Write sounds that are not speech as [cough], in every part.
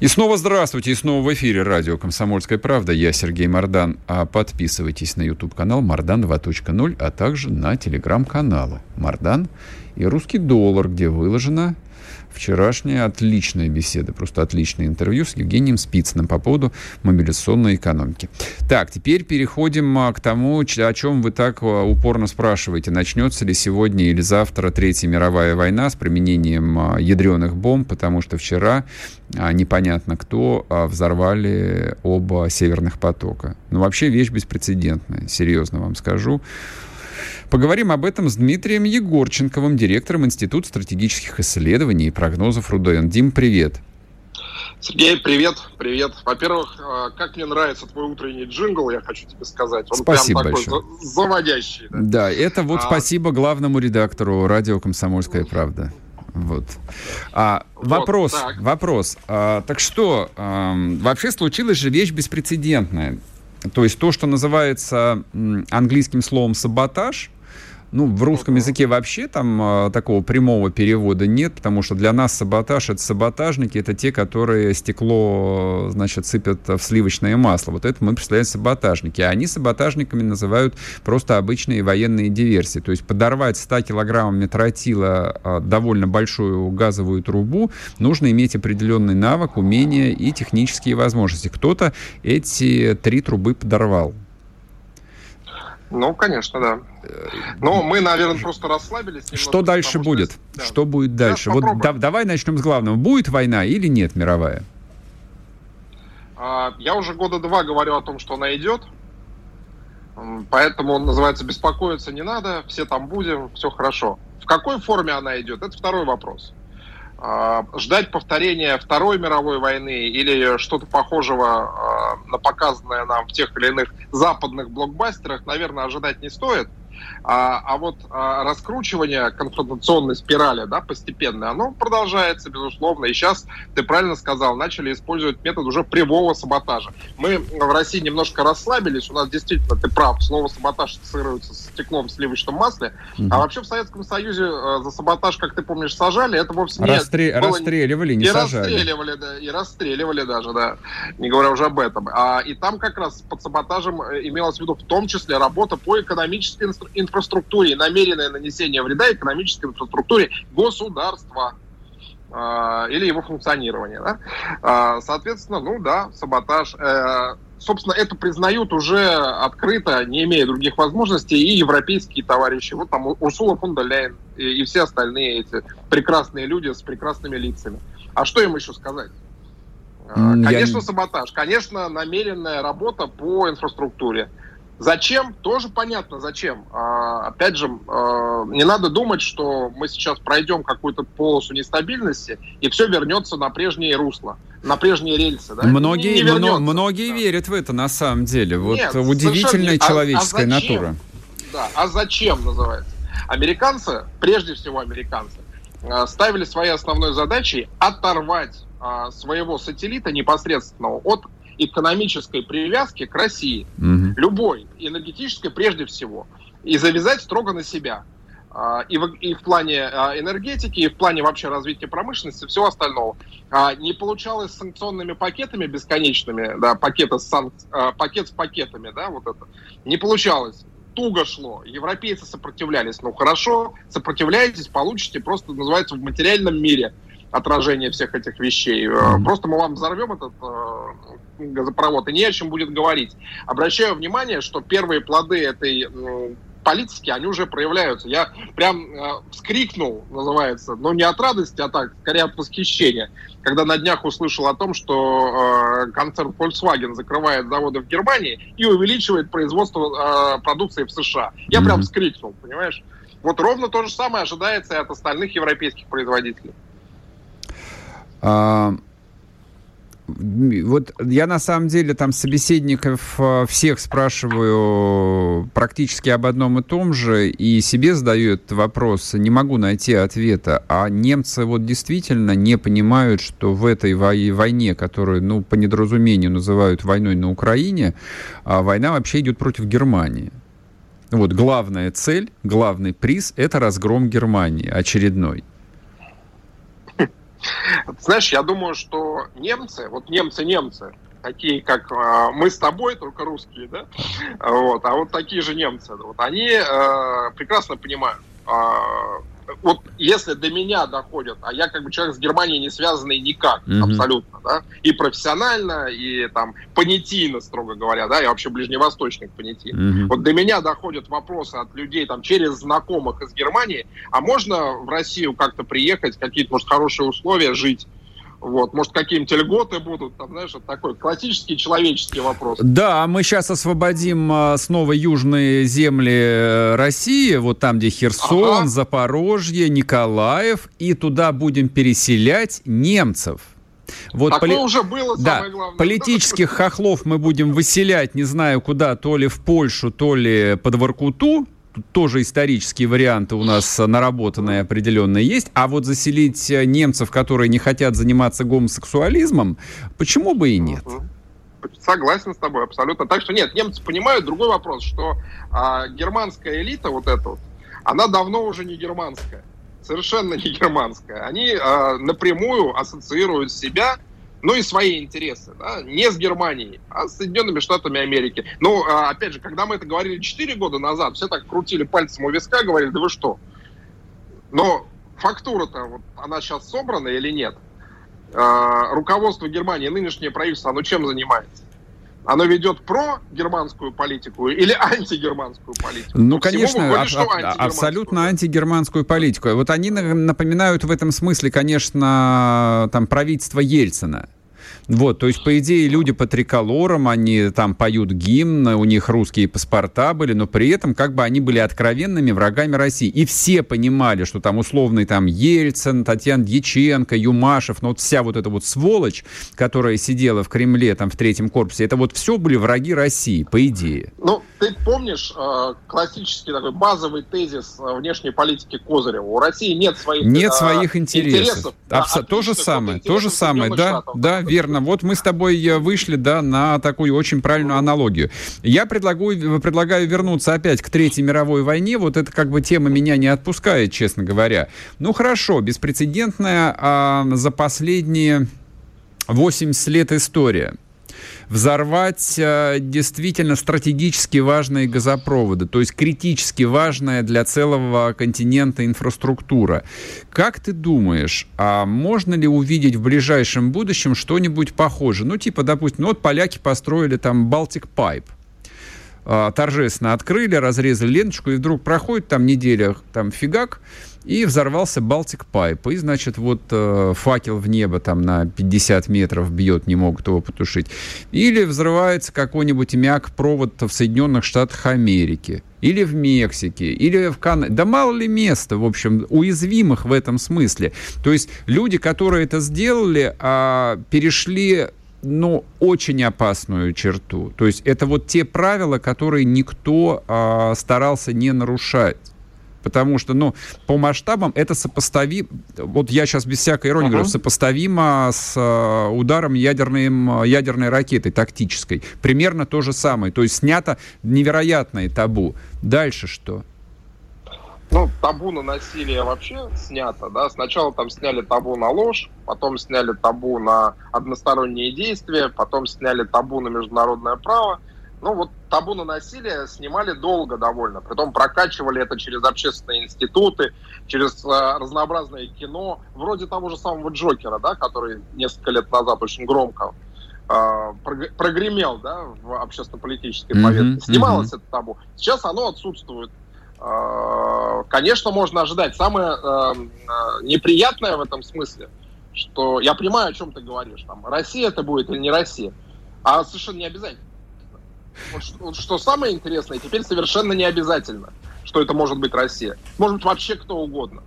И снова здравствуйте, и снова в эфире радио «Комсомольская правда». Я Сергей Мордан. А подписывайтесь на YouTube-канал «Мордан 2.0», а также на телеграм-каналы «Мордан» и «Русский доллар», где выложено вчерашняя отличная беседа, просто отличное интервью с Евгением Спицыным по поводу мобилизационной экономики. Так, теперь переходим а, к тому, о чем вы так а, упорно спрашиваете. Начнется ли сегодня или завтра Третья мировая война с применением а, ядреных бомб, потому что вчера непонятно кто взорвали оба северных потока. Ну, вообще вещь беспрецедентная, серьезно вам скажу. Поговорим об этом с Дмитрием Егорченковым, директором Института стратегических исследований и прогнозов РУДН. Дим, привет. Сергей, привет, привет. Во-первых, а, как мне нравится твой утренний джингл, я хочу тебе сказать. Он спасибо прям большое. такой заводящий. Да, да это вот а... спасибо главному редактору радио «Комсомольская правда». Вот. А, вот вопрос, так. вопрос. А, так что, а, вообще случилась же вещь беспрецедентная. То есть то, что называется английским словом «саботаж», ну, в русском языке вообще там э, такого прямого перевода нет, потому что для нас саботаж — это саботажники, это те, которые стекло, значит, сыпят в сливочное масло. Вот это мы представляем саботажники. А они саботажниками называют просто обычные военные диверсии. То есть подорвать 100 килограммами тротила э, довольно большую газовую трубу нужно иметь определенный навык, умения и технические возможности. Кто-то эти три трубы подорвал. Ну, конечно, да. Но мы, наверное, просто расслабились. Немного, что дальше будет? Что, да. что будет дальше? вот да, давай начнем с главного. Будет война или нет мировая? А, я уже года два говорю о том, что она идет. Поэтому, называется, беспокоиться не надо, все там будем, все хорошо. В какой форме она идет, это второй вопрос. А, ждать повторения Второй мировой войны или что-то похожего а, на показанное нам в тех или иных западных блокбастерах, наверное, ожидать не стоит. А, а вот а, раскручивание конфронтационной спирали, да, постепенно, оно продолжается, безусловно. И сейчас, ты правильно сказал, начали использовать метод уже прямого саботажа. Мы в России немножко расслабились, у нас действительно, ты прав, слово саботаж ассоциируется с стеклом в сливочном масле. Mm-hmm. А вообще в Советском Союзе э, за саботаж, как ты помнишь, сажали, это вовсе не... Расстрел... Было... Расстреливали, не и сажали. Расстреливали, да, и расстреливали даже, да, не говоря уже об этом. А, и там как раз под саботажем э, имелось в виду в том числе работа по экономической инфраструктуре, намеренное нанесение вреда экономической инфраструктуре государства э, или его функционирования. Да? Э, соответственно, ну да, саботаж. Э, собственно, это признают уже открыто, не имея других возможностей, и европейские товарищи. Вот там Урсула фон дер Ляйен и, и все остальные эти прекрасные люди с прекрасными лицами. А что им еще сказать? Конечно, Я... саботаж. Конечно, намеренная работа по инфраструктуре. Зачем? Тоже понятно, зачем. А, опять же, а, не надо думать, что мы сейчас пройдем какую-то полосу нестабильности, и все вернется на прежнее русло, на прежние рельсы. Да? Многие, не, не вернется, многие да. верят в это на самом деле. Вот Нет, удивительная а, человеческая а, а натура. Да, а зачем называется? Американцы, прежде всего американцы, а, ставили своей основной задачей оторвать своего сателлита непосредственного от экономической привязки к России, угу. любой, энергетической прежде всего, и завязать строго на себя. А, и в, и в плане а, энергетики, и в плане вообще развития промышленности, всего остального. А, не получалось с санкционными пакетами бесконечными, да, пакета с санк... пакет с пакетами, да, вот это. Не получалось туго шло. Европейцы сопротивлялись. Ну хорошо, сопротивляетесь, получите просто, называется, в материальном мире отражение всех этих вещей. Mm-hmm. Просто мы вам взорвем этот э, газопровод, и не о чем будет говорить. Обращаю внимание, что первые плоды этой э, политики, они уже проявляются. Я прям э, вскрикнул, называется, но не от радости, а так, скорее от восхищения, когда на днях услышал о том, что э, концерн Volkswagen закрывает заводы в Германии и увеличивает производство э, продукции в США. Я mm-hmm. прям вскрикнул, понимаешь? Вот ровно то же самое ожидается и от остальных европейских производителей. А, Вот я на самом деле там собеседников э, всех спрашиваю практически об одном и том же, и себе задаю этот вопрос, не могу найти ответа. А немцы вот действительно не понимают, что в этой войне, которую, ну, по недоразумению называют войной на Украине, а война вообще идет против Германии. Вот главная цель, главный приз – это разгром Германии очередной. Знаешь, я думаю, что немцы, вот немцы-немцы, такие как э, мы с тобой, только русские, да, вот, а вот такие же немцы, вот, они э, прекрасно понимают, э, вот если до меня доходят, а я как бы человек с Германией не связанный никак, mm-hmm. абсолютно, да, и профессионально, и там понятийно, строго говоря, да, я вообще ближневосточник понятийно. Mm-hmm. Вот до меня доходят вопросы от людей там через знакомых из Германии, а можно в Россию как-то приехать, какие-то, может, хорошие условия жить? Вот, может, какие-нибудь льготы будут, там, знаешь, вот такой классический человеческий вопрос. Да, мы сейчас освободим а, снова южные земли э, России, вот там, где Херсон, ага. Запорожье, Николаев, и туда будем переселять немцев. Вот Такое поли... уже было, да, главное. Политических хохлов мы будем выселять, не знаю куда, то ли в Польшу, то ли под Воркуту, тоже исторические варианты у нас наработанные определенные есть. А вот заселить э, немцев, которые не хотят заниматься гомосексуализмом, почему бы и нет? Согласен с тобой, абсолютно. Так что нет, немцы понимают. Другой вопрос, что а, германская элита, вот эта вот, она давно уже не германская. Совершенно не германская. Они а, напрямую ассоциируют себя ну и свои интересы, да, не с Германией, а с Соединенными Штатами Америки. Ну, а, опять же, когда мы это говорили 4 года назад, все так крутили пальцем у виска, говорили, да вы что? Но фактура-то, вот, она сейчас собрана или нет? А, руководство Германии, нынешнее правительство, оно чем занимается? Оно ведет про германскую политику или антигерманскую политику? Ну, конечно, выходит, а, а, абсолютно антигерманскую политику. Вот они напоминают в этом смысле, конечно, там правительство Ельцина. Вот, то есть, по идее, люди по триколорам, они там поют гимн, у них русские паспорта были, но при этом как бы они были откровенными врагами России. И все понимали, что там условный там Ельцин, Татьяна Дьяченко, Юмашев, ну вот вся вот эта вот сволочь, которая сидела в Кремле там в третьем корпусе, это вот все были враги России, по идее. Ну, ты помнишь э, классический такой базовый тезис э, внешней политики Козырева? У России нет своих Нет э, своих интересов. интересов Абс- да, то же самое, то же самое, да, Штатов, да, верно. Вот мы с тобой э, вышли, да, на такую очень правильную аналогию. Я предлагаю, предлагаю вернуться опять к Третьей мировой войне. Вот эта как бы тема меня не отпускает, честно говоря. Ну хорошо, беспрецедентная а, за последние 80 лет история взорвать э, действительно стратегически важные газопроводы, то есть критически важная для целого континента инфраструктура. Как ты думаешь, а можно ли увидеть в ближайшем будущем что-нибудь похожее? Ну, типа, допустим, вот поляки построили там Pipe, э, торжественно открыли, разрезали ленточку, и вдруг проходит там неделя, там фигак, и взорвался Балтик Пайп. И, значит, вот э, факел в небо там на 50 метров бьет, не могут его потушить. Или взрывается какой-нибудь мяк-провод в Соединенных Штатах Америки. Или в Мексике, или в Канаде. Да мало ли места, в общем, уязвимых в этом смысле. То есть люди, которые это сделали, а, перешли ну, очень опасную черту. То есть это вот те правила, которые никто а, старался не нарушать. Потому что, ну, по масштабам это сопоставимо, вот я сейчас без всякой иронии uh-huh. говорю, сопоставимо с э, ударом ядерной, ядерной ракетой тактической. Примерно то же самое. То есть снято невероятное табу. Дальше что? Ну, табу на насилие вообще снято, да. Сначала там сняли табу на ложь, потом сняли табу на односторонние действия, потом сняли табу на международное право. Ну вот табу на насилие снимали долго довольно, притом прокачивали это через общественные институты, через э, разнообразное кино, вроде того же самого Джокера, да, который несколько лет назад очень громко э, прогремел да, в общественно-политической mm-hmm, повестке. Снималось mm-hmm. это табу. Сейчас оно отсутствует. Э, конечно, можно ожидать. Самое э, э, неприятное в этом смысле, что я понимаю, о чем ты говоришь. Там, Россия это будет или не Россия. А совершенно не обязательно. Вот, что самое интересное, теперь совершенно не обязательно, что это может быть Россия. Может быть вообще кто угодно.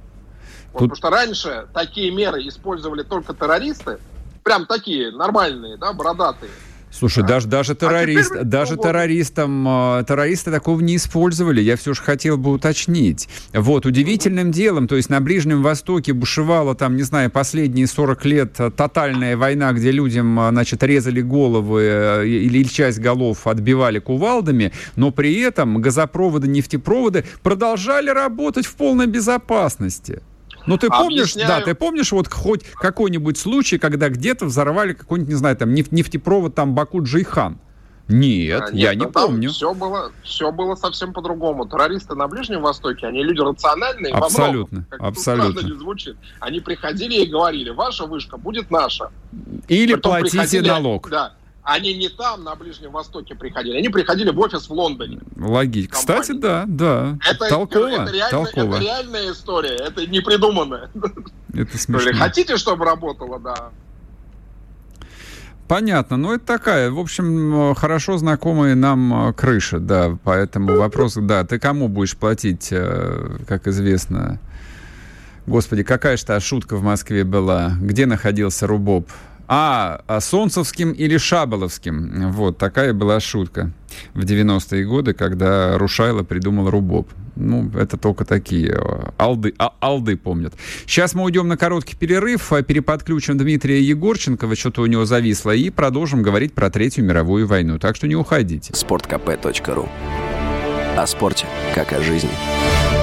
Вот, Тут... Потому что раньше такие меры использовали только террористы, Прям такие нормальные, да, бородатые. Слушай, даже, даже, террорист, а даже террористам, э, террористы такого не использовали. Я все же хотел бы уточнить. Вот, удивительным делом, то есть на Ближнем Востоке бушевала там, не знаю, последние 40 лет э, тотальная война, где людям, э, значит, резали головы или часть голов отбивали кувалдами, но при этом газопроводы, нефтепроводы продолжали работать в полной безопасности. Ну, ты помнишь, Объясняю. да, ты помнишь вот хоть какой-нибудь случай, когда где-то взорвали какой-нибудь, не знаю, там, нефтепровод там Баку-Джейхан? Нет, а, нет, я не помню. Все было, все было совсем по-другому. Террористы на Ближнем Востоке, они люди рациональные. Абсолютно, во многом, абсолютно. Не звучит. Они приходили и говорили, ваша вышка будет наша. Или Потом платите налог. Да, они не там, на Ближнем Востоке приходили, они приходили в офис в Лондоне. Логично. Кстати, да, да. Это, толково, это, реально, толково. это реальная история, это не придуманная. Это смешно. Хотите, чтобы работало, да. Понятно. Ну, это такая, в общем, хорошо знакомая нам э, крыша, да. Поэтому вопрос, да, ты кому будешь платить, э, как известно. Господи, какая же та шутка в Москве была? Где находился Рубоб? А, а Солнцевским или Шаболовским. Вот, такая была шутка в 90-е годы, когда Рушайло придумал Рубоб. Ну, это только такие э, алды, а, алды помнят. Сейчас мы уйдем на короткий перерыв, а переподключим Дмитрия Егорченкова, что-то у него зависло, и продолжим говорить про Третью мировую войну. Так что не уходите. Спорткп.ру О спорте, как о жизни.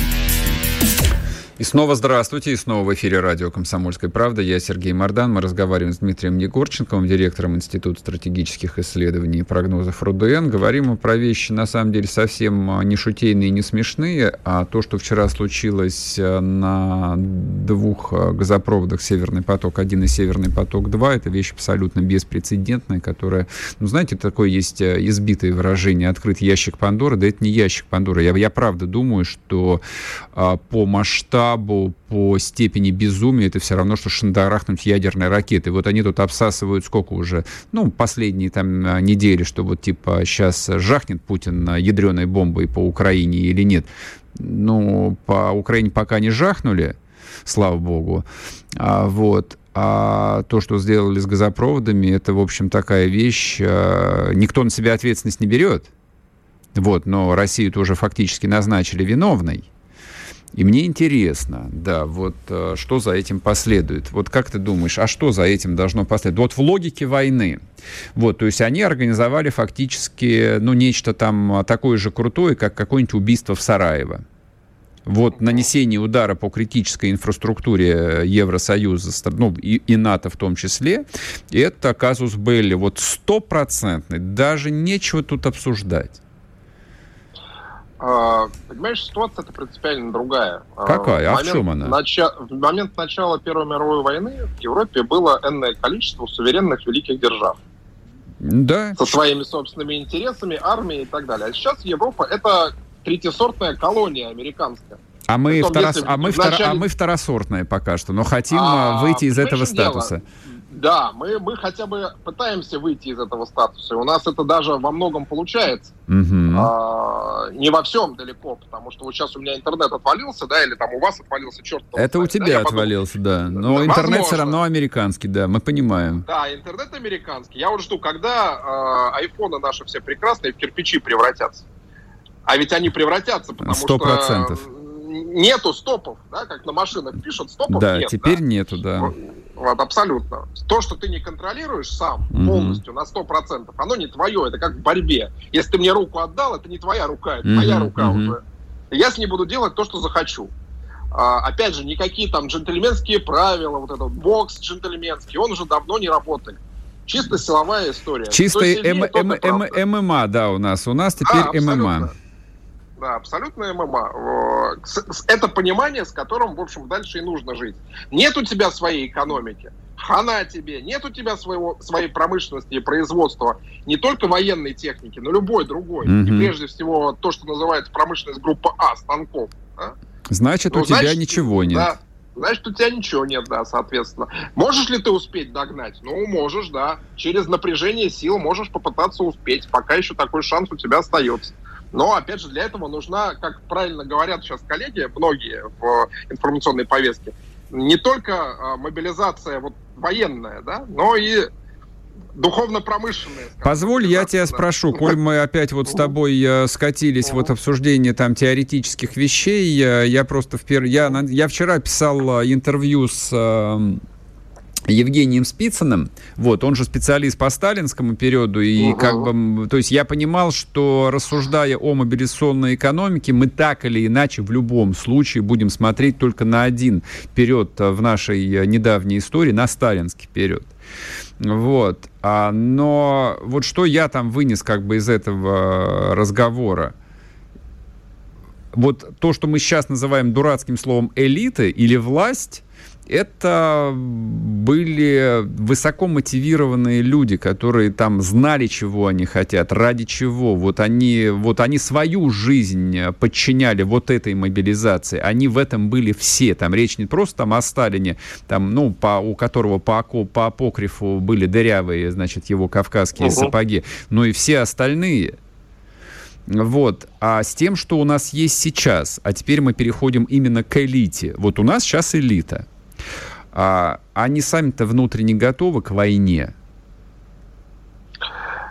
И снова здравствуйте, и снова в эфире радио «Комсомольская правда». Я Сергей Мордан. Мы разговариваем с Дмитрием Егорченковым, директором Института стратегических исследований и прогнозов РУДН. Говорим мы про вещи, на самом деле, совсем а, не шутейные и не смешные, а то, что вчера случилось а, на двух а, газопроводах «Северный поток-1» и «Северный поток-2», это вещь абсолютно беспрецедентная, которая, ну, знаете, такое есть избитое выражение «открыт ящик Пандоры». Да это не ящик Пандоры. Я, я правда думаю, что по масштабу масштабу, по степени безумия, это все равно, что шандарахнуть ядерной ракеты. Вот они тут обсасывают сколько уже, ну, последние там а, недели, что вот типа сейчас жахнет Путин ядреной бомбой по Украине или нет. Ну, по Украине пока не жахнули, слава богу. А, вот. А то, что сделали с газопроводами, это, в общем, такая вещь. А, никто на себя ответственность не берет. Вот, но Россию тоже фактически назначили виновной. И мне интересно, да, вот э, что за этим последует. Вот как ты думаешь, а что за этим должно последовать? Вот в логике войны. Вот, то есть они организовали фактически, ну, нечто там такое же крутое, как какое-нибудь убийство в Сараево. Вот нанесение удара по критической инфраструктуре Евросоюза, ну и, и НАТО в том числе, это казус Белли, вот стопроцентный, даже нечего тут обсуждать. А, понимаешь, ситуация это принципиально другая. А, Какая? А в, в чем она? Нача... В момент начала Первой мировой войны в Европе было энное количество суверенных великих держав. Да. Со своими собственными интересами, армией и так далее. А сейчас Европа это третьесортная колония американская. А мы, второс... а, мы вначале... втор... а мы второсортные пока что, но хотим а, выйти из этого статуса. Дело? Да, мы, мы хотя бы пытаемся выйти из этого статуса. И у нас это даже во многом получается. Угу. А, не во всем далеко, потому что вот сейчас у меня интернет отвалился, да, или там у вас отвалился, черт. Это знает, у тебя да, отвалился, подумал, да. Но да, интернет возможно. все равно американский, да, мы понимаем. Да, интернет американский. Я вот жду, когда э, айфоны наши все прекрасные в кирпичи превратятся. А ведь они превратятся, потому 100%. что нету стопов, да, как на машинах пишут, стопов да, нет. теперь да? нету, да. Вот, абсолютно. То, что ты не контролируешь сам mm-hmm. полностью на 100%, оно не твое, это как в борьбе. Если ты мне руку отдал, это не твоя рука, это mm-hmm. моя рука mm-hmm. уже. Я с ней буду делать то, что захочу. А, опять же, никакие там джентльменские правила, вот этот бокс джентльменский, он уже давно не работает. Чисто силовая история. Чисто ММА, да, у нас. У нас теперь а, ММА да, абсолютно ММА. Это понимание, с которым, в общем, дальше и нужно жить. Нет у тебя своей экономики, хана тебе, нет у тебя своего, своей промышленности и производства, не только военной техники, но любой другой. Mm-hmm. И прежде всего то, что называется промышленность группы А, станков. Да? Значит, ну, у значит, тебя ничего нет. Да, значит, у тебя ничего нет, да, соответственно. Можешь ли ты успеть догнать? Ну, можешь, да. Через напряжение сил можешь попытаться успеть, пока еще такой шанс у тебя остается. Но, опять же, для этого нужна, как правильно говорят сейчас коллеги, многие в информационной повестке, не только а, мобилизация вот военная, да, но и духовно-промышленные. Позволь, я тебя спрошу, коль мы опять вот с тобой э, скатились вот обсуждение там теоретических вещей, э, я просто в пер... я, я вчера писал э, интервью с Евгением Спицыным, вот, он же специалист по сталинскому периоду, и угу. как бы, то есть я понимал, что рассуждая о мобилизационной экономике, мы так или иначе в любом случае будем смотреть только на один период в нашей недавней истории, на сталинский период. Вот. А, но вот что я там вынес как бы из этого разговора? Вот то, что мы сейчас называем дурацким словом элиты или власть, это были высоко мотивированные люди, которые там знали, чего они хотят, ради чего. Вот они, вот они свою жизнь подчиняли вот этой мобилизации. Они в этом были все. Там речь не просто там о Сталине, там, ну, по, у которого по, по апокрифу были дырявые, значит, его кавказские угу. сапоги, но и все остальные. Вот. А с тем, что у нас есть сейчас, а теперь мы переходим именно к элите. Вот у нас сейчас элита а, они сами-то внутренне готовы к войне?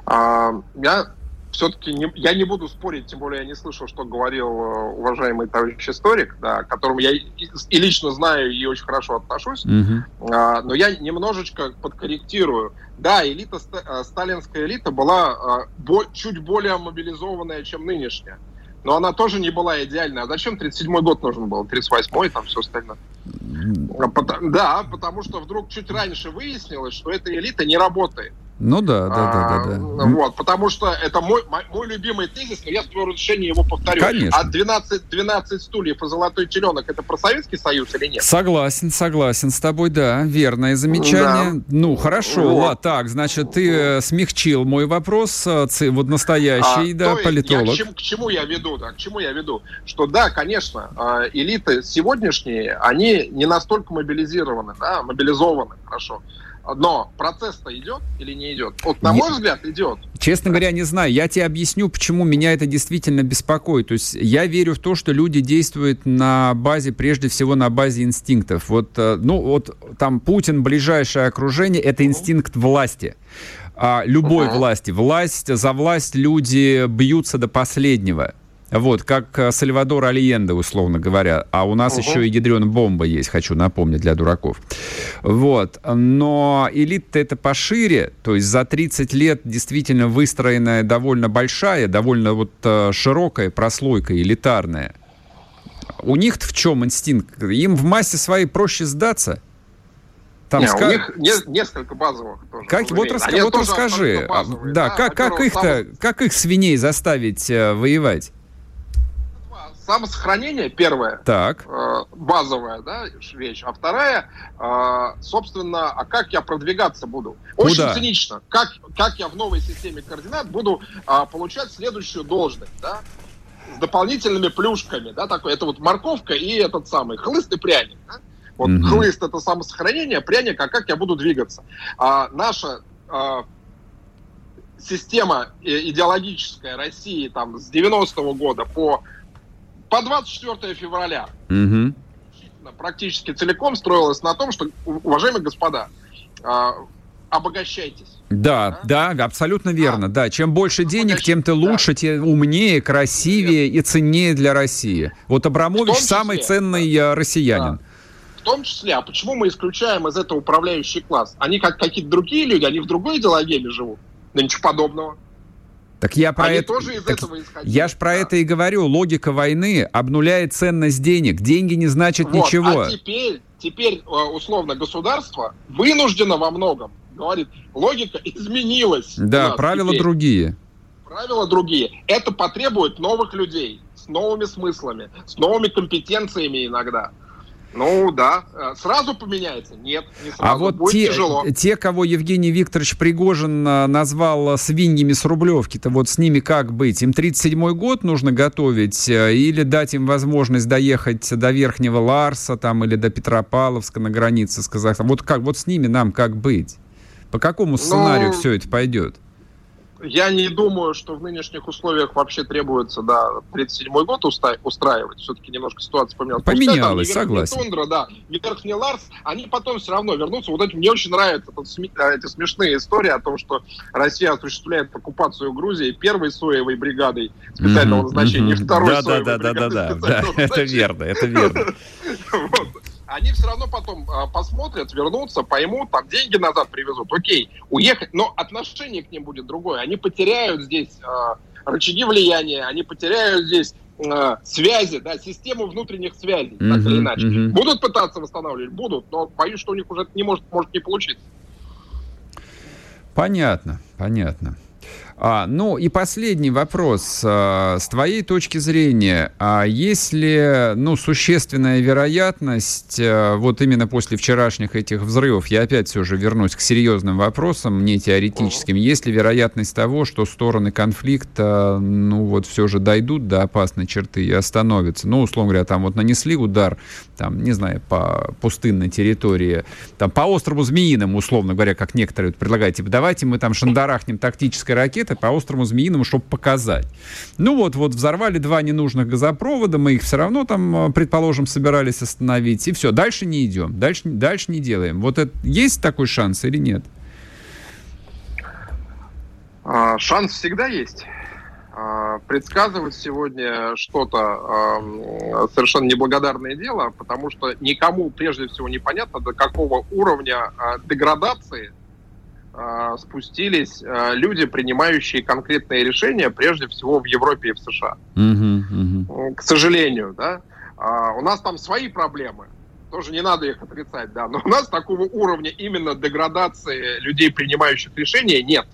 А, я все-таки не, я не буду спорить, тем более я не слышал, что говорил э, уважаемый товарищ историк, да, к которому я и, и лично знаю и очень хорошо отношусь, угу. а, но я немножечко подкорректирую. Да, элита, э, сталинская элита была а, бо, чуть более мобилизованная, чем нынешняя. Но она тоже не была идеальной. А зачем 37-й год нужен был? 38-й, там все остальное. Да, потому что вдруг чуть раньше выяснилось, что эта элита не работает. Ну да, да, да, да, да. А, вот, потому что это мой, мой, любимый тезис, но я с твоего разрешения его повторю. Конечно. А 12, 12 стульев и золотой теленок это про Советский Союз или нет? Согласен, согласен с тобой, да. Верное замечание. Да. Ну, хорошо, вот. ладно, так, значит, ты э, смягчил мой вопрос, э, вот настоящий, а, да, политолог. Я, к, чему, к чему я веду, да, к чему я веду? Что да, конечно, э, элиты сегодняшние, они не настолько мобилизированы, да, мобилизованы, хорошо. Но процесс-то идет или не идет? Вот, на мой взгляд, идет. Честно говоря, не знаю. Я тебе объясню, почему меня это действительно беспокоит. То есть я верю в то, что люди действуют на базе, прежде всего, на базе инстинктов. Вот, э, ну, вот там Путин, ближайшее окружение, это инстинкт власти а, любой uh-huh. власти. Власть, за власть люди бьются до последнего. Вот, как э, Сальвадор Альенде, условно говоря. А у нас угу. еще и ядрен бомба есть, хочу напомнить, для дураков. Вот. Но элита это пошире, то есть за 30 лет действительно выстроенная довольно большая, довольно вот э, широкая прослойка элитарная. У них в чем инстинкт? Им в массе своей проще сдаться. Там не, ска... у них не, несколько базовых тоже. Как, вот рас... вот расскажи, базовые, да, да, как, как их-то, как их свиней заставить э, воевать? Самосохранение первое, так. Э, базовая да, вещь, а вторая, э, собственно, а как я продвигаться буду? Очень Куда? цинично. Как, как я в новой системе координат буду э, получать следующую должность, да? с дополнительными плюшками, да, такой, это вот морковка и этот самый хлыст и пряник, да? Вот mm-hmm. хлыст это самосохранение, пряник, а как я буду двигаться? А, наша а, система идеологическая России там с 90-го года по по 24 февраля угу. практически целиком строилась на том, что, уважаемые господа, а, обогащайтесь. Да, да, да, абсолютно верно. Да. да, чем больше денег, тем ты лучше, да. тем умнее, красивее Нет. и ценнее для России. Вот Абрамович числе, самый ценный да. Э, россиянин. Да. В том числе, а почему мы исключаем из этого управляющий класс? Они как какие-то другие люди, они в другой идеологии живут. Да ничего подобного. Так я про Они это... тоже из так этого исходили. Я ж про да. это и говорю. Логика войны обнуляет ценность денег. Деньги не значат вот. ничего. А теперь, теперь, э, условно, государство вынуждено во многом. Говорит, логика изменилась. Да, правила теперь. другие. Правила другие. Это потребует новых людей с новыми смыслами, с новыми компетенциями иногда. Ну да, э, сразу поменяется? Нет, не сразу. А вот Будет те, тяжело. те, кого Евгений Викторович Пригожин э, назвал свиньями с Рублевки-то, вот с ними как быть? Им 37-й год нужно готовить э, или дать им возможность доехать до Верхнего Ларса там, или до Петропавловска на границе с Казахстаном? Вот, как, вот с ними нам как быть? По какому сценарию Ну, все это пойдет? Я не думаю, что в нынешних условиях вообще требуется, да, 37-й год уста- устраивать. Все-таки немножко ситуация поменялась. Поменялась, Пускай там согласен. Тундра, да, и Верхний Ларс, они потом все равно вернутся. Вот это мне очень нравятся тут сме- э, эти смешные истории о том, что Россия осуществляет оккупацию Грузии первой соевой бригадой специального Мгм, назначения, и второй да, соевой да, да, да, бригадой да, да, специального [laughs] это верно, это верно. [laughs] Вот. Они все равно потом а, посмотрят, вернутся, поймут, там деньги назад привезут. Окей, уехать, но отношение к ним будет другое. Они потеряют здесь а, рычаги влияния, они потеряют здесь а, связи, да, систему внутренних связей, так Мгм, или иначе. мгм. Будут пытаться восстанавливать? Будут, но боюсь, что у них уже это не может, может не получиться. Понятно, понятно. А, ну и последний вопрос. А, с твоей точки зрения, а есть ли ну, существенная вероятность, а, вот именно после вчерашних этих взрывов, я опять все же вернусь к серьезным вопросам, не теоретическим, есть ли вероятность того, что стороны конфликта, ну вот все же дойдут до опасной черты и остановятся? Ну, условно говоря, там вот нанесли удар, там, не знаю, по пустынной территории, там по острову Змеиному, условно говоря, как некоторые вот предлагают, типа, давайте мы там шандарахнем тактической ракеты по острову Змеиному, чтобы показать. Ну вот, вот взорвали два ненужных газопровода, мы их все равно там, э, предположим, собирались остановить, и все, дальше не идем, дальше, дальше не делаем. Вот это, есть такой шанс или нет? А, Шанс всегда есть. А, Предсказывать сегодня что-то совершенно неблагодарное дело, потому что никому прежде всего непонятно, до какого уровня а, деградации а, спустились а, люди, принимающие конкретные решения, прежде всего в Европе и в США. Мгм. М, К сожалению, да. А, У нас там свои проблемы. Тоже не надо их отрицать, да. Но у нас такого уровня именно деградации людей, принимающих решения, нет.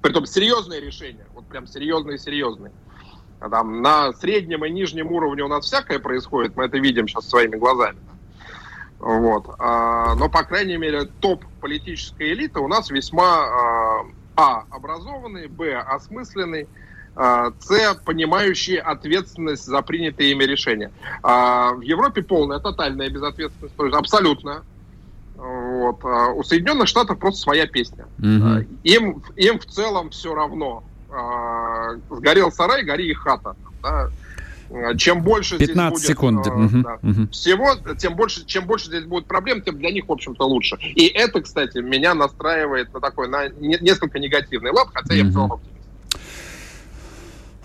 Притом серьезные решения, вот прям серьезные-серьезные. Там на среднем и нижнем уровне у нас всякое происходит, мы это видим сейчас своими глазами. Вот. А, Но, по крайней мере, топ политической элиты у нас весьма а, а. образованный, б. осмысленный, а, С, понимающие ответственность за принятые ими решения. А, В Европе полная, тотальная безответственность, то есть абсолютно. Вот. А У Соединенных Штатов просто своя песня. А, Им, им в целом все равно. А, Сгорел сарай, гори и хата. да. А, Чем больше 15 здесь будет, секунд. Мгм, да, мгм. всего, тем больше, чем больше здесь будет проблем, тем для них, в общем-то, лучше. И это, кстати, меня настраивает на такой, на не- несколько негативный лад, хотя я в целом оптимист.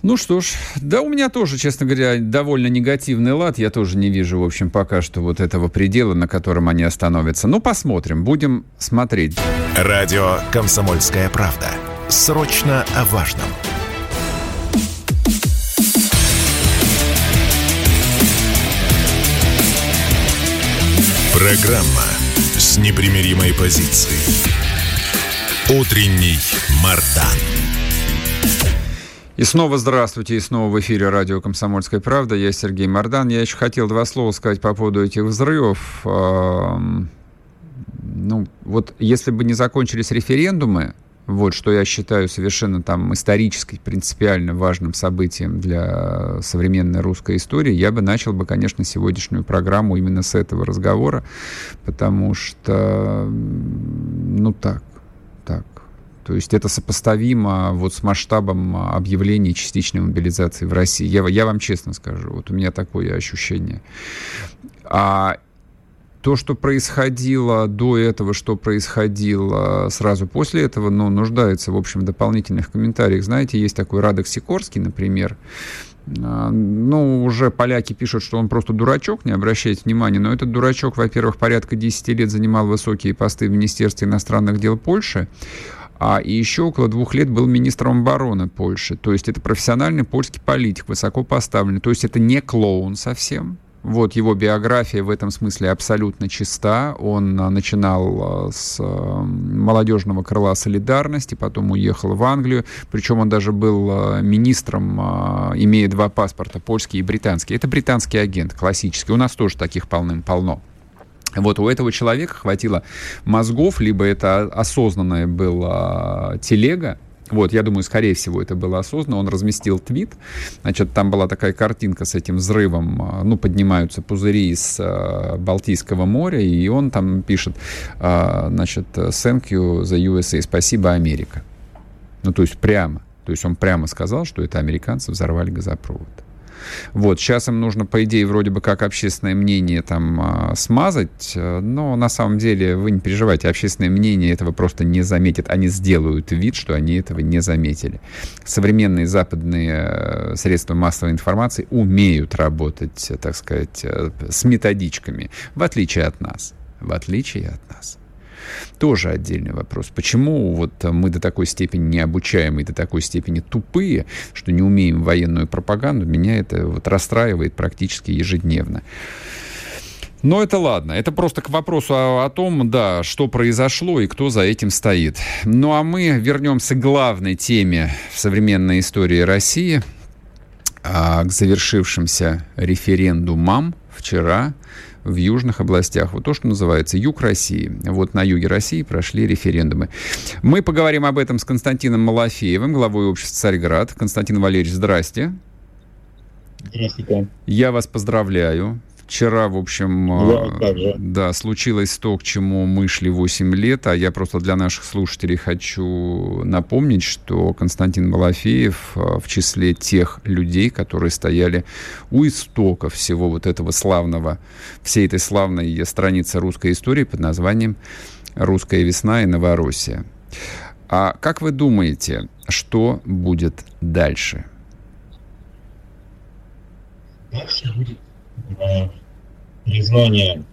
Ну что ж, да у меня тоже, честно говоря, довольно негативный лад. Я тоже не вижу, в общем, пока что вот этого предела, на котором они остановятся. Ну, посмотрим, будем смотреть. Радио «Комсомольская правда». Срочно о важном. Программа с непримиримой позицией. Утренний Мардан. И снова здравствуйте, и снова в эфире радио «Комсомольская правда». Я Сергей Мордан. Я еще хотел два слова сказать по поводу этих взрывов. Ну, вот если бы не закончились референдумы, вот что я считаю совершенно там исторически, принципиально важным событием для современной русской истории, я бы начал бы, конечно, сегодняшнюю программу именно с этого разговора, потому что, ну так, так. То есть это сопоставимо вот с масштабом объявления частичной мобилизации в России. Я, я вам честно скажу, вот у меня такое ощущение. А то, что происходило до этого, что происходило сразу после этого, ну, нуждается, в общем, в дополнительных комментариях. Знаете, есть такой Радок Сикорский, например, а, ну, уже поляки пишут, что он просто дурачок, не обращайте внимания, но этот дурачок, во-первых, порядка 10 лет занимал высокие посты в Министерстве иностранных дел Польши, а и еще около двух лет был министром обороны Польши. То есть это профессиональный польский политик, высоко поставленный. То есть это не клоун совсем, Вот его биография в этом смысле абсолютно чиста. Он а, начинал а, с а, молодежного крыла солидарности, потом уехал в Англию. Причем он даже был министром, имея два паспорта, польский и британский. Это британский агент, классический. У нас тоже таких полным-полно. Вот у этого человека хватило мозгов, либо это осознанная была телега, вот, я думаю, скорее всего, это было осознанно. Он разместил твит. Значит, там была такая картинка с этим взрывом. А, ну, поднимаются пузыри из uh, Балтийского моря, и он там пишет, uh, значит, thank you the USA, спасибо, Америка. Ну, то есть прямо. То есть он прямо сказал, что это американцы взорвали газопровод. Вот, сейчас им нужно, по идее, вроде бы как общественное мнение там а, смазать, э, но на самом деле вы не переживайте, общественное мнение этого просто не заметит. Они сделают вид, что они этого не заметили. Современные западные э, средства массовой информации умеют работать, так сказать, э, с методичками, в отличие от нас. В отличие от нас. Тоже отдельный вопрос. Почему вот мы до такой степени необучаемые, до такой степени тупые, что не умеем военную пропаганду, меня это вот расстраивает практически ежедневно. Но это ладно. Это просто к вопросу о, о том, да, что произошло и кто за этим стоит. Ну а мы вернемся к главной теме в современной истории России, а, к завершившимся референдумам вчера в южных областях. Вот то, что называется юг России. Вот на юге России прошли референдумы. Мы поговорим об этом с Константином Малафеевым, главой общества «Царьград». Константин Валерьевич, здрасте. Здравствуйте. Я вас поздравляю. Вчера, в общем, да, да, случилось то, к чему мы шли 8 лет, а я просто для наших слушателей хочу напомнить, что Константин Малафеев а, в числе тех людей, которые стояли у истоков всего вот этого славного, всей этой славной страницы русской истории под названием «Русская весна и Новороссия». А как вы думаете, что будет дальше? Дальше будет признание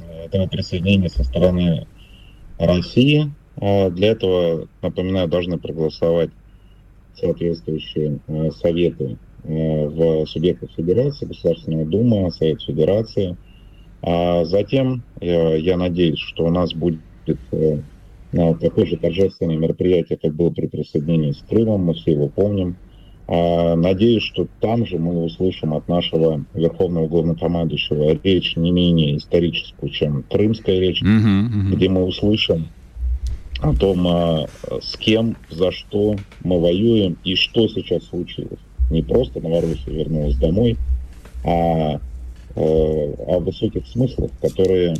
э, этого присоединения со стороны России. А для этого, напоминаю, должны проголосовать соответствующие э, советы э, в субъектах Федерации, Государственная Дума, Совет Федерации. А затем, я надеюсь, что у нас будет такое же торжественное мероприятие, как было при присоединении с Крымом, мы все его помним, надеюсь, что там же мы услышим от нашего верховного главнокомандующего речь не менее историческую, чем крымская речь, uh-huh, uh-huh. где мы услышим о том, а, с кем, за что мы воюем и что сейчас случилось. Не просто Новороссия вернулась домой, а, а о высоких смыслах, которые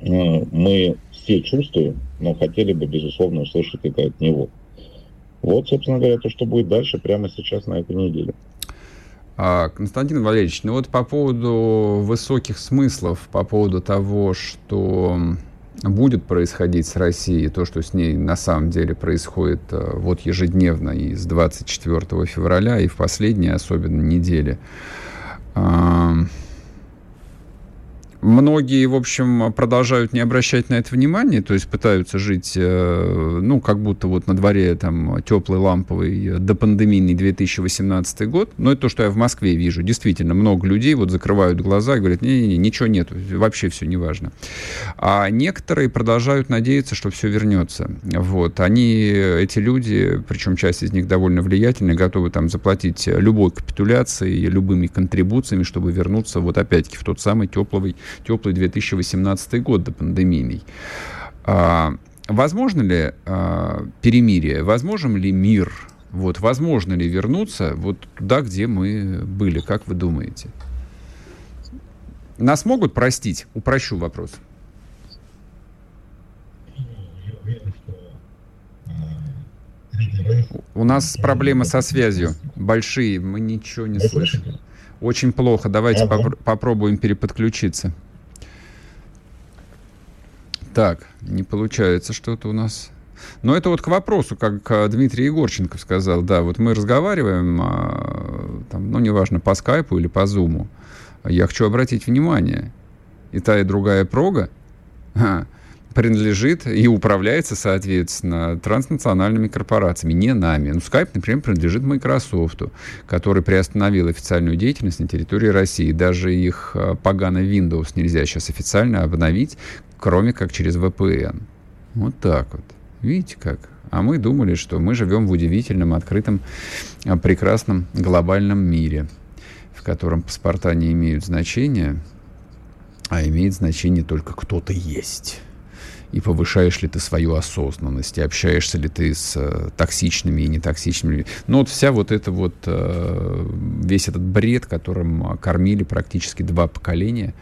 мы все чувствуем, но хотели бы, безусловно, услышать это от него. Вот, собственно говоря, то, что будет дальше прямо сейчас на этой неделе. А, Константин Валерьевич, ну вот по поводу высоких смыслов, по поводу того, что будет происходить с Россией, то, что с ней на самом деле происходит э, вот ежедневно и с 24 февраля, и в последние особенно недели. Многие, в общем, продолжают не обращать на это внимания, то есть пытаются жить, э, ну, как будто вот на дворе там теплый, ламповый, э, допандемийный 2018 год. Но это то, что я в Москве вижу. Действительно, много людей вот закрывают глаза и говорят, не-не-не, ничего нет, вообще все не важно. А некоторые продолжают надеяться, что все вернется. Вот. Они, эти люди, причем часть из них довольно влиятельные, готовы там заплатить любой капитуляцией, любыми контрибуциями, чтобы вернуться вот опять-таки в тот самый теплый теплый 2018 год до пандемийный. А, возможно ли а, перемирие? Возможен ли мир? Вот, возможно ли вернуться вот туда, где мы были? Как вы думаете? Нас могут простить? Упрощу вопрос. У нас проблемы со связью большие, мы ничего не слышим. Очень плохо. Давайте попро- попробуем переподключиться. Так, не получается что-то у нас. Но это вот к вопросу, как Дмитрий Егорченко сказал, да, вот мы разговариваем, а, там, ну, неважно, по скайпу или по зуму. Я хочу обратить внимание, и та, и другая прога, а, принадлежит и управляется, соответственно, транснациональными корпорациями, не нами. Ну, Skype, например, принадлежит Microsoft, который приостановил официальную деятельность на территории России. Даже их э, поганый Windows нельзя сейчас официально обновить, кроме как через VPN. Вот так вот. Видите как? А мы думали, что мы живем в удивительном, открытом, э, прекрасном глобальном мире, в котором паспорта не имеют значения, а имеет значение только кто-то есть и повышаешь ли ты свою осознанность, и общаешься ли ты с э, токсичными и нетоксичными. Ну, вот вся вот это вот, э, весь этот бред, которым кормили практически два поколения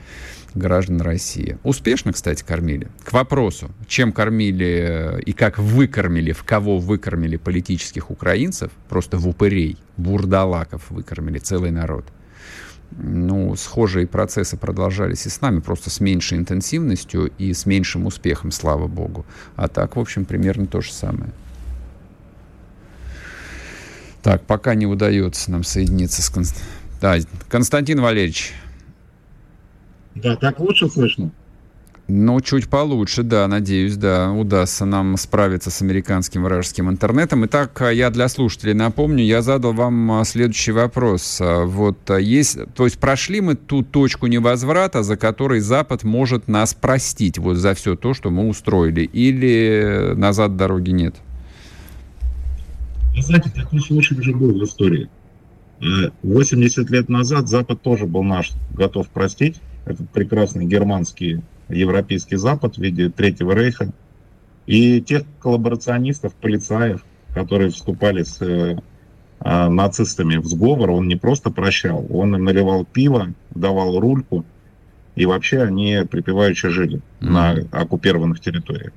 граждан России. Успешно, кстати, кормили. К вопросу, чем кормили э, и как выкормили, в кого выкормили политических украинцев, просто в упырей, бурдалаков выкормили целый народ – ну, схожие процессы продолжались и с нами, просто с меньшей интенсивностью и с меньшим успехом, слава богу. А так, в общем, примерно то же самое. Так, пока не удается нам соединиться с Конст... да, Константин Валерьевич. Да, так лучше слышно? Ну, чуть получше, да, надеюсь, да, удастся нам справиться с американским вражеским интернетом. Итак, я для слушателей напомню, я задал вам а, следующий вопрос. А, вот а, есть, то есть прошли мы ту точку невозврата, за которой Запад может нас простить вот за все то, что мы устроили, или назад дороги нет? Вы знаете, такой случай уже был в истории. 80 лет назад Запад тоже был наш готов простить. Этот прекрасный германский Европейский Запад в виде Третьего Рейха, и тех коллаборационистов, полицаев, которые вступали с э, э, нацистами в сговор, он не просто прощал, он им наливал пиво, давал рульку, и вообще они припеваючи жили mm-hmm. на оккупированных территориях.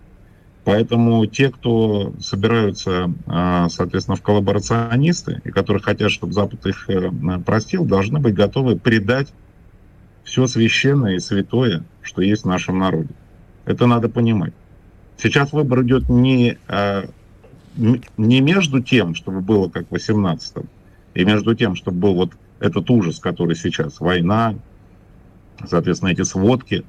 Поэтому те, кто собираются, э, соответственно, в коллаборационисты, и которые хотят, чтобы Запад их э, простил, должны быть готовы предать все священное и святое, что есть в нашем народе. Это надо понимать. Сейчас выбор идет не, а, не между тем, чтобы было как в 18-м, и между тем, чтобы был вот этот ужас, который сейчас, война, соответственно, эти сводки,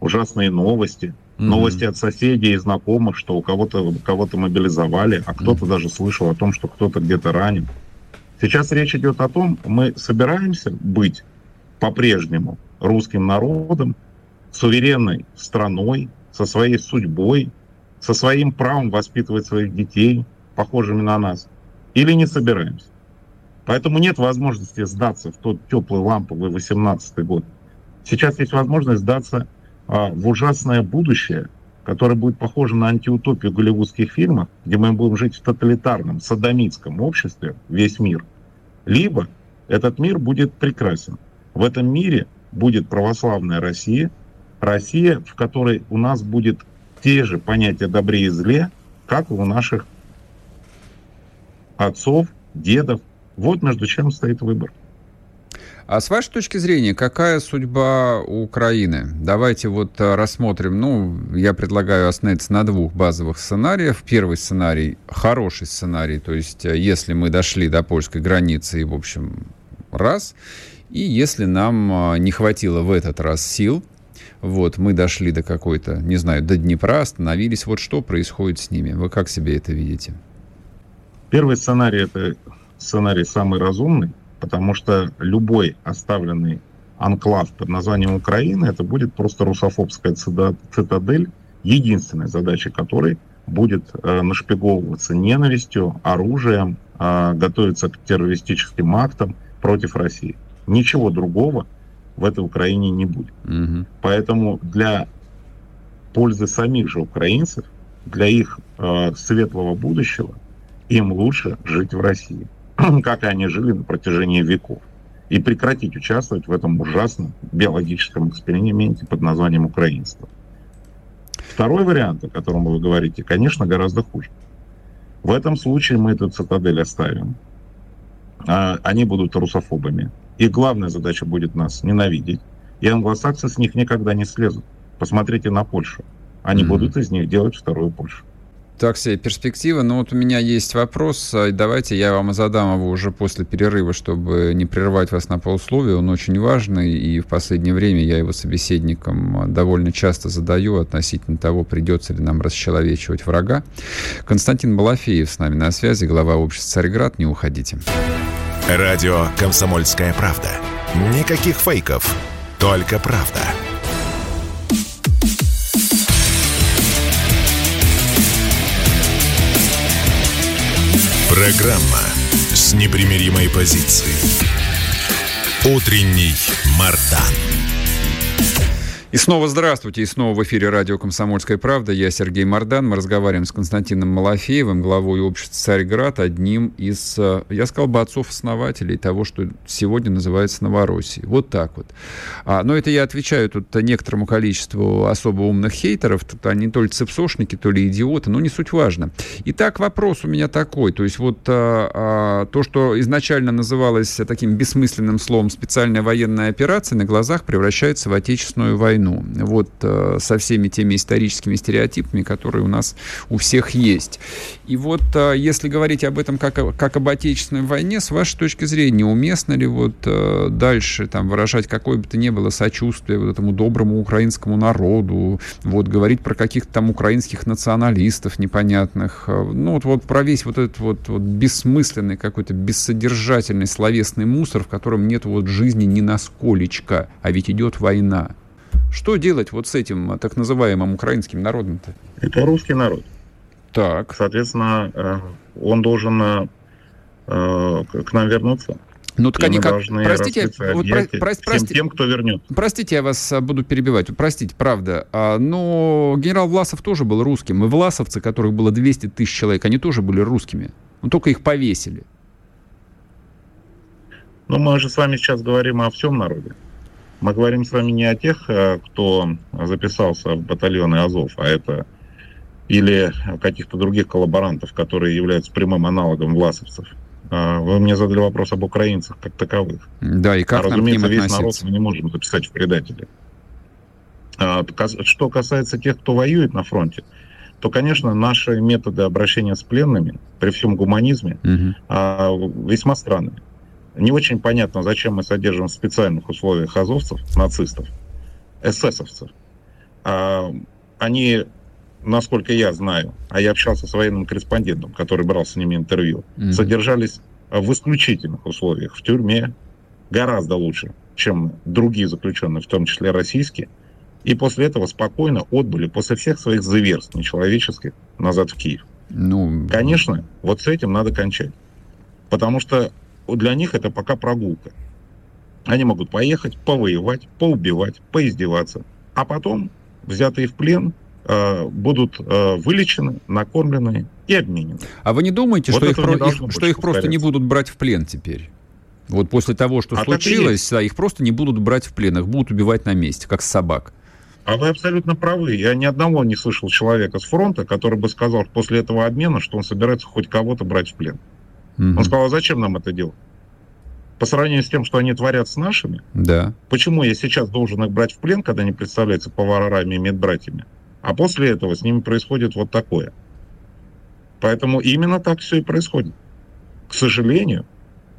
ужасные новости, mm-hmm. новости от соседей и знакомых, что у кого-то кого мобилизовали, а кто-то mm-hmm. даже слышал о том, что кто-то где-то ранен. Сейчас речь идет о том, мы собираемся быть по-прежнему русским народом, суверенной страной, со своей судьбой, со своим правом воспитывать своих детей, похожими на нас, или не собираемся. Поэтому нет возможности сдаться в тот теплый ламповый 18 год. Сейчас есть возможность сдаться а, в ужасное будущее, которое будет похоже на антиутопию голливудских фильмов, где мы будем жить в тоталитарном, садомитском обществе, весь мир. Либо этот мир будет прекрасен. В этом мире будет православная Россия, Россия, в которой у нас будет те же понятия добре и зле, как у наших отцов, дедов. Вот между чем стоит выбор. А с вашей точки зрения, какая судьба Украины? Давайте вот э, рассмотрим, ну, я предлагаю остановиться на двух базовых сценариях. Первый сценарий – хороший сценарий, то есть э, если мы дошли до польской границы, и, в общем, раз – и если нам а, не хватило в этот раз сил, вот, мы дошли до какой-то, не знаю, до Днепра, остановились, вот что происходит с ними? Вы как себе это видите? Первый сценарий – это сценарий самый разумный, потому что любой оставленный анклав под названием Украина, это будет просто русофобская цитадель, единственной задачей которой будет э, нашпиговываться ненавистью, оружием, э, готовиться к террористическим актам против России. Ничего другого в этой Украине не будет. Угу. Поэтому для пользы самих же украинцев, для их э, светлого будущего, им лучше жить в России, [clears throat] как и они жили на протяжении веков. И прекратить участвовать в этом ужасном биологическом эксперименте под названием украинство. Второй вариант, о котором вы говорите, конечно, гораздо хуже. В этом случае мы эту цитадель оставим. А они будут русофобами. Их главная задача будет нас ненавидеть. И англосаксы с них никогда не слезут. Посмотрите на Польшу. Они mm-hmm. будут из них делать вторую Польшу. Так себе перспектива. Но вот у меня есть вопрос. А, давайте я вам задам его уже после перерыва, чтобы не прерывать вас на полусловие. Он очень важный, и в последнее время я его собеседникам довольно часто задаю относительно того, придется ли нам расчеловечивать врага. Константин Балафеев с нами на связи, глава общества «Царьград». Не уходите. Радио «Комсомольская правда». Никаких фейков, только правда. Программа с непримиримой позицией. Утренний Мардан. И снова здравствуйте, и снова в эфире радио «Комсомольская правда». Я Сергей Мордан. Мы разговариваем с Константином Малафеевым, главой общества «Царьград», одним из, э, я сказал бы, отцов-основателей того, что сегодня называется Новороссией. Вот так вот. А, но это я отвечаю тут некоторому количеству особо умных хейтеров. Тут они то ли цепсошники, то ли идиоты, но не суть важно. Итак, вопрос у меня такой. То есть вот а, а, то, что изначально называлось таким бессмысленным словом «специальная военная операция», на глазах превращается в отечественную войну войну. Вот э, со всеми теми историческими стереотипами, которые у нас у всех есть. И вот э, если говорить об этом как, как об отечественной войне, с вашей точки зрения, уместно ли вот э, дальше там выражать какое бы то ни было сочувствие вот этому доброму украинскому народу, вот говорить про каких-то там украинских националистов непонятных, ну вот, вот про весь вот этот вот, вот бессмысленный какой-то бессодержательный словесный мусор, в котором нет вот жизни ни на сколечко, а ведь идет война. Что делать вот с этим так называемым украинским народом-то? Это русский народ. Так. Соответственно, э, он должен э, к нам вернуться. Ну, так они как... Простите, вот про, про, простите, тем, кто вернет. Простите, я вас буду перебивать. Простите, правда. А, но генерал Власов тоже был русским. И власовцы, которых было 200 тысяч человек, они тоже были русскими. Но только их повесили. Ну, мы же с вами сейчас говорим о всем народе. Мы говорим с вами не о тех, э, кто записался в батальоны Азов, а это или каких-то других коллаборантов, которые являются прямым аналогом власовцев. А, вы мне задали вопрос об украинцах как таковых. Да, и как а, разумеется, весь народ мы не можем записать в предатели. А, что касается тех, кто воюет на фронте, то, конечно, наши методы обращения с пленными при всем гуманизме угу. весьма странные. Не очень понятно, зачем мы содержим в специальных условиях азовцев, нацистов, эсэсовцев. А, они, насколько я знаю, а я общался с военным корреспондентом, который брал с ними интервью, mm-hmm. содержались в исключительных условиях в тюрьме гораздо лучше, чем другие заключенные, в том числе российские. И после этого спокойно отбыли после всех своих зверств нечеловеческих назад в Киев. Ну... Конечно, вот с этим надо кончать. Потому что для них это пока прогулка. Они могут поехать, повоевать, поубивать, поиздеваться. А потом, взятые в плен, э, будут э, вылечены, накормлены и обменены. А вы не думаете, вот что, их, про, их, что их просто не будут брать в плен теперь? Вот после того, что а случилось, да, их просто не будут брать в плен, их будут убивать на месте, как собак. А вы абсолютно правы. Я ни одного не слышал человека с фронта, который бы сказал после этого обмена, что он собирается хоть кого-то брать в плен. Угу. Он сказал, а зачем нам это делать? По сравнению с тем, что они творят с нашими, да. почему я сейчас должен их брать в плен, когда они представляются поварами и медбратьями, а после этого с ними происходит вот такое. Поэтому именно так все и происходит. К сожалению,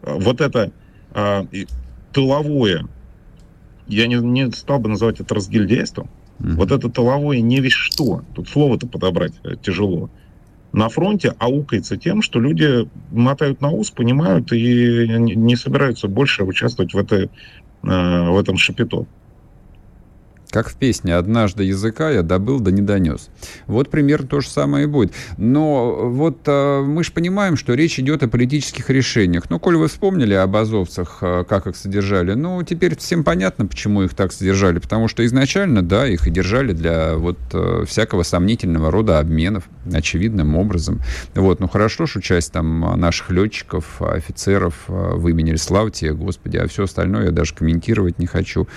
вот это а, тыловое, я не, не стал бы называть это разгильдейством, mm вот это тыловое не весь что, тут слово-то подобрать э, тяжело, на фронте аукается тем, что люди мотают на ус, понимают и не собираются больше участвовать в, этой, э, в этом шапито. Как в песне «Однажды языка я добыл, да не донес». Вот примерно то же самое и будет. Но вот э, мы же понимаем, что речь идет о политических решениях. Ну, коль вы вспомнили об азовцах, э, как их содержали, ну, теперь всем понятно, почему их так содержали. Потому что изначально, да, их и держали для вот э, всякого сомнительного рода обменов, очевидным образом. Вот, ну, хорошо, что часть там наших летчиков, офицеров э, выменили, слава тебе, Господи, а все остальное я даже комментировать не хочу.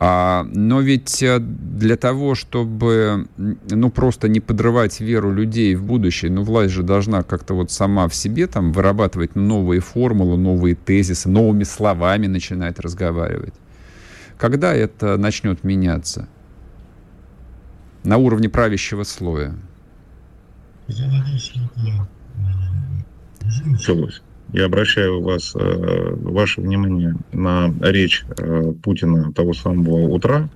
А, но ведь ведь э, для того, чтобы, ну, просто не подрывать веру людей в будущее, ну, власть же должна как-то вот сама в себе там вырабатывать новые формулы, новые тезисы, новыми словами начинать разговаривать. Когда это начнет меняться? На уровне правящего слоя. началось. Я обращаю вас, э, ваше внимание на речь э, Путина того самого утра,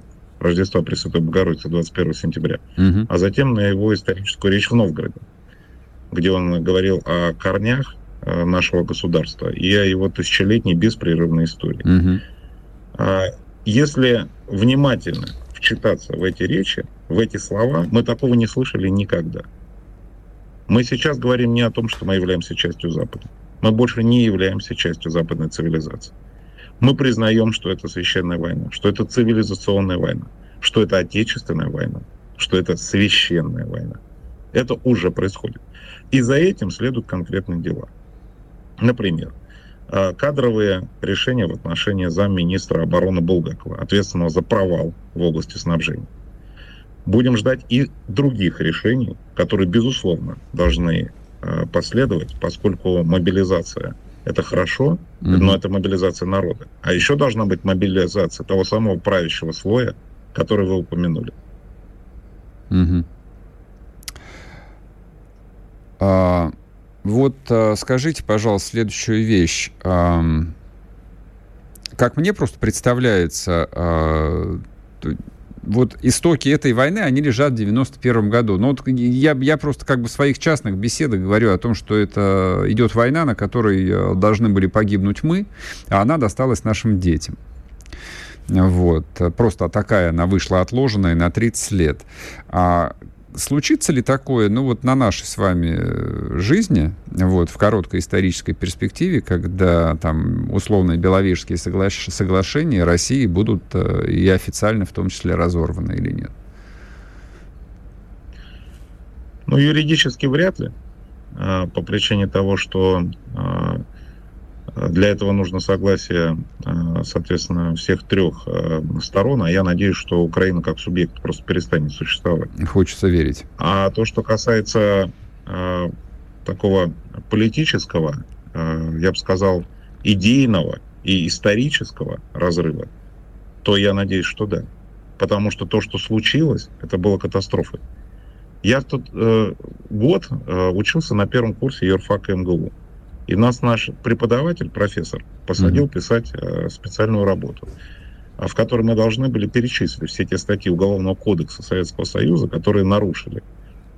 Рождества Пресвятой Богородицы 21 сентября, угу. а затем на его историческую речь в Новгороде, где он говорил о корнях э, нашего государства и о его тысячелетней беспрерывной истории. Угу. Если внимательно вчитаться в эти речи, в эти слова, мы такого не слышали никогда. Мы сейчас говорим не о том, что мы являемся частью Запада. Мы больше не являемся частью западной цивилизации. Мы признаем, что это священная война, что это цивилизационная война, что это отечественная война, что это священная война. Это уже происходит. И за этим следуют конкретные дела. Например, а, кадровые решения в отношении замминистра обороны Булгакова, ответственного за провал в области снабжения. Будем ждать и других решений, которые, безусловно, должны а, последовать, поскольку мобилизация это хорошо, mm-hmm. но это мобилизация народа. А еще должна быть мобилизация того самого правящего слоя, который вы упомянули. Mm-hmm. А, вот а, скажите, пожалуйста, следующую вещь. А, как мне просто представляется, а, вот истоки этой войны, они лежат в 91 году. Но вот я, я просто как бы в своих частных беседах говорю о том, что это идет война, на которой э, должны были погибнуть мы, а она досталась нашим детям. Вот. Просто такая она вышла отложенная на 30 лет. А случится ли такое, ну вот на нашей с вами э, жизни, вот в короткой исторической перспективе, когда там условные Беловежские согла соглашения России будут э, и официально в том числе разорваны или нет? Ну, юридически вряд ли, а, по причине того, что а, для этого нужно согласие, э, соответственно, всех трех э, сторон, а я надеюсь, что Украина как субъект просто перестанет существовать. Хочется верить. А то, что касается э, такого политического, я бы сказал, идейного и исторического разрыва, то я надеюсь, что да. Потому что то, что случилось, это было катастрофой. Я в тот э, год э, учился на первом курсе юрфака МГУ. И нас наш преподаватель, профессор, посадил mm-hmm. писать э, специальную работу, в которой мы должны были перечислить все те статьи Уголовного кодекса Советского Союза, которые нарушили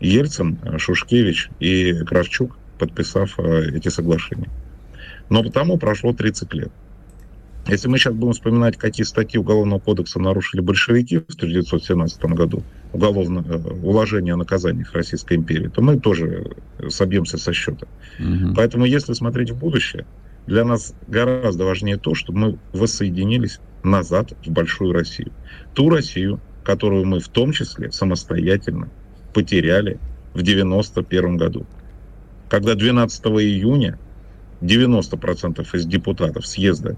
Ельцин, э, Шушкевич и Кравчук, подписав э, эти соглашения. Но потому прошло 30 лет. Если мы сейчас будем вспоминать, какие статьи Уголовного кодекса нарушили большевики в 1917 году, уголовное э, уложение о наказаниях Российской империи, то мы тоже собьемся со счета. Угу. Поэтому, если смотреть в будущее, для нас гораздо важнее то, что мы воссоединились назад в большую Россию. Ту Россию, которую мы в том числе самостоятельно потеряли в 91 году. Когда 12 июня 90% из депутатов съезда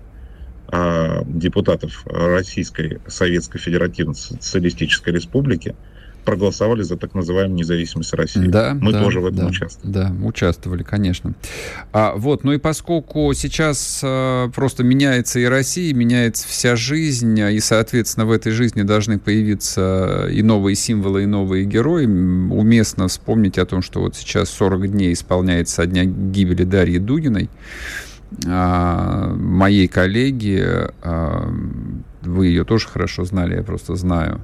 депутатов Российской Советской Федеративной Социалистической Республики проголосовали за так называемую независимость России. Да, Мы да, тоже в этом да, участвовали. Да, участвовали, конечно. А, вот, ну и поскольку сейчас а, просто меняется и Россия, меняется вся жизнь, и, соответственно, в этой жизни должны появиться и новые символы, и новые герои, уместно вспомнить о том, что вот сейчас 40 дней исполняется со дня гибели Дарьи Дугиной. А, моей коллеги, а, вы ее тоже хорошо знали, я просто знаю.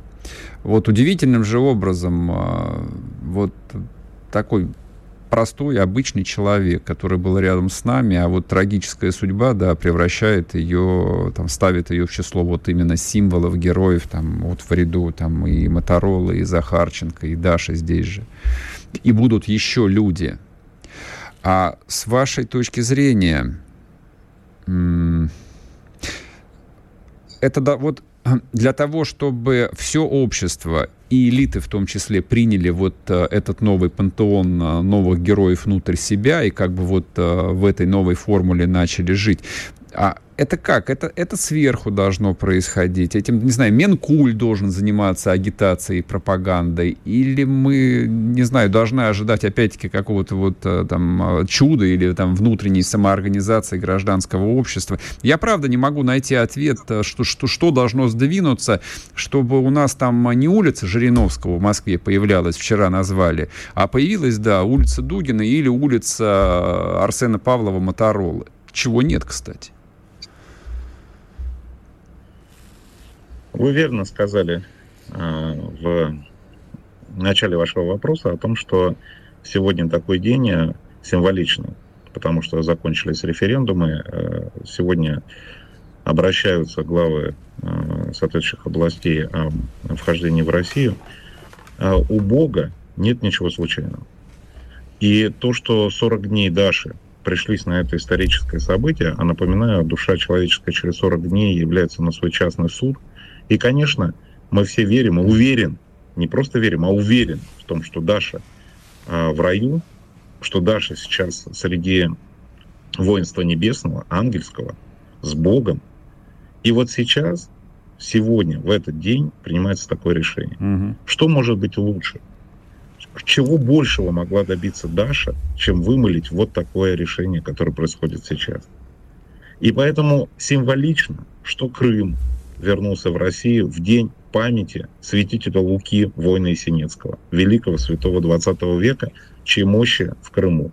Вот удивительным же образом а, вот такой простой, обычный человек, который был рядом с нами, а вот трагическая судьба, да, превращает ее, там, ставит ее в число вот именно символов героев, там, вот в ряду, там, и Моторола, и Захарченко, и Даша здесь же. И будут еще люди. А с вашей точки зрения, это да, вот для того, чтобы все общество и элиты в том числе приняли вот uh, этот новый пантеон uh, новых героев внутрь себя и как бы вот uh, в этой новой формуле начали жить. А это как? Это, это сверху должно происходить. Этим, не знаю, Менкуль должен заниматься агитацией, пропагандой. Или мы, не знаю, должны ожидать опять-таки какого-то вот э, там э, чуда или там внутренней самоорганизации гражданского общества. Я, правда, не могу найти ответ, э, что, что, что должно сдвинуться, чтобы у нас там не улица Жириновского в Москве появлялась, вчера назвали, а появилась, да, улица Дугина или улица Арсена Павлова Моторолы. Чего нет, кстати. Вы верно сказали э, в начале вашего вопроса о том, что сегодня такой день э, символичный, потому что закончились референдумы. Э, сегодня обращаются главы соответствующих областей о вхождении в Россию. У Бога нет ничего случайного. И то, что 40 дней Даши пришлись на это историческое событие, а напоминаю, душа человеческая через 40 дней является на свой частный суд – и, конечно, мы все верим, уверен, не просто верим, а уверен в том, что Даша э, в раю, что Даша сейчас среди воинства небесного, ангельского, с Богом. И вот сейчас, сегодня, в этот день принимается такое решение. Угу. Что может быть лучше? Чего большего могла добиться Даша, чем вымолить вот такое решение, которое происходит сейчас? И поэтому символично, что Крым, вернулся в Россию в день памяти святителя Луки, воина Есенинского, великого святого 20 века, чьи мощи в Крыму.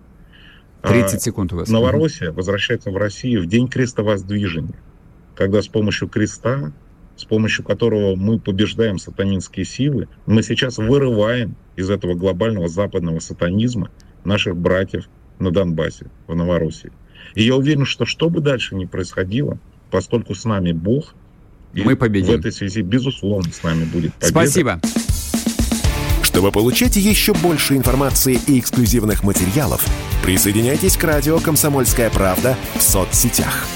30 а секунд у вас. Новороссия возвращается в Россию в день крестовоздвижения, когда с помощью креста, с помощью которого мы побеждаем сатанинские силы, мы сейчас вырываем из этого глобального западного сатанизма наших братьев на Донбассе, в Новороссии. И я уверен, что что бы дальше ни происходило, поскольку с нами Бог, мы победим. В этой связи, безусловно, с нами будет победа. Спасибо. Чтобы получать еще больше информации и эксклюзивных материалов, присоединяйтесь к радио «Комсомольская правда» в соцсетях.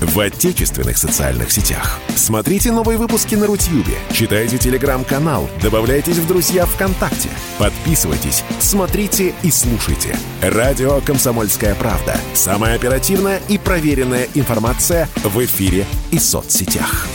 В отечественных социальных сетях. Смотрите новые выпуски на Рутьюбе, читайте телеграм-канал, добавляйтесь в друзья ВКонтакте, подписывайтесь, смотрите и слушайте. Радио «Комсомольская правда». Самая оперативная и проверенная информация в эфире и соцсетях.